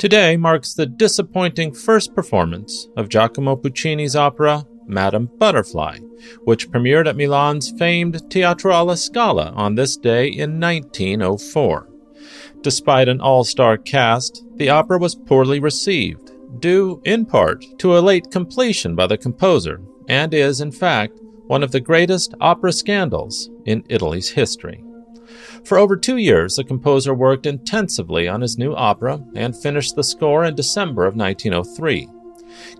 Today marks the disappointing first performance of Giacomo Puccini's opera Madame Butterfly, which premiered at Milan's famed Teatro alla Scala on this day in 1904. Despite an all star cast, the opera was poorly received, due in part to a late completion by the composer, and is, in fact, one of the greatest opera scandals in Italy's history. For over two years, the composer worked intensively on his new opera and finished the score in December of 1903.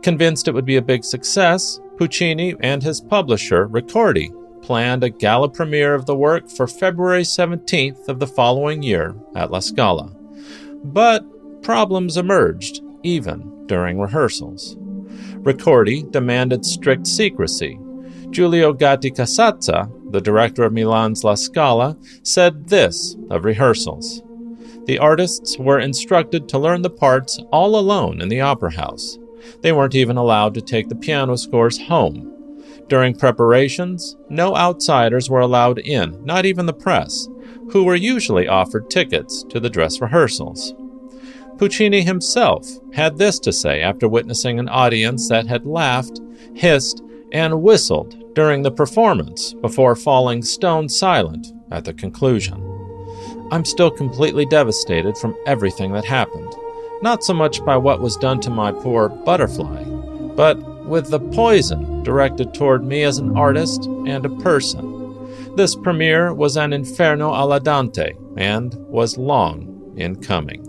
Convinced it would be a big success, Puccini and his publisher, Ricordi, planned a gala premiere of the work for February 17th of the following year at La Scala. But problems emerged, even during rehearsals. Ricordi demanded strict secrecy. Giulio Gatti Casazza, the director of Milan's La Scala, said this of rehearsals. The artists were instructed to learn the parts all alone in the opera house. They weren't even allowed to take the piano scores home. During preparations, no outsiders were allowed in, not even the press, who were usually offered tickets to the dress rehearsals. Puccini himself had this to say after witnessing an audience that had laughed, hissed, and whistled during the performance before falling stone silent at the conclusion. I'm still completely devastated from everything that happened, not so much by what was done to my poor butterfly, but with the poison directed toward me as an artist and a person. This premiere was an inferno alla Dante and was long in coming.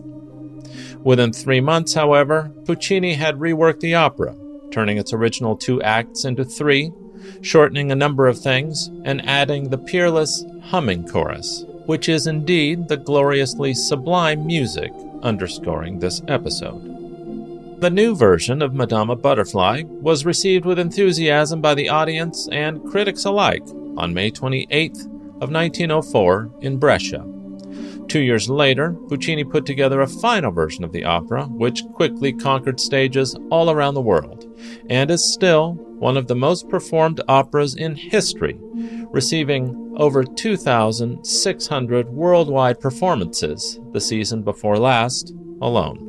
Within three months, however, Puccini had reworked the opera, turning its original two acts into three shortening a number of things, and adding the peerless humming chorus, which is indeed the gloriously sublime music underscoring this episode. The new version of Madama Butterfly was received with enthusiasm by the audience and critics alike on May 28th of 1904 in Brescia. Two years later, Puccini put together a final version of the opera, which quickly conquered stages all around the world, and is still one of the most performed operas in history, receiving over 2,600 worldwide performances the season before last alone.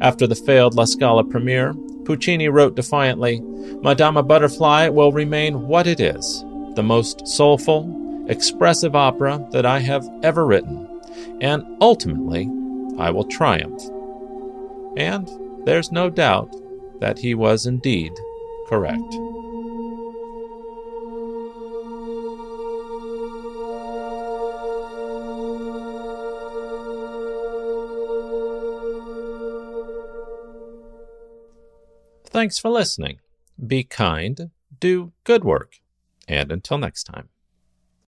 After the failed La Scala premiere, Puccini wrote defiantly, Madama Butterfly will remain what it is the most soulful, expressive opera that I have ever written, and ultimately I will triumph. And there's no doubt that he was indeed correct. Thanks for listening. Be kind, do good work, and until next time.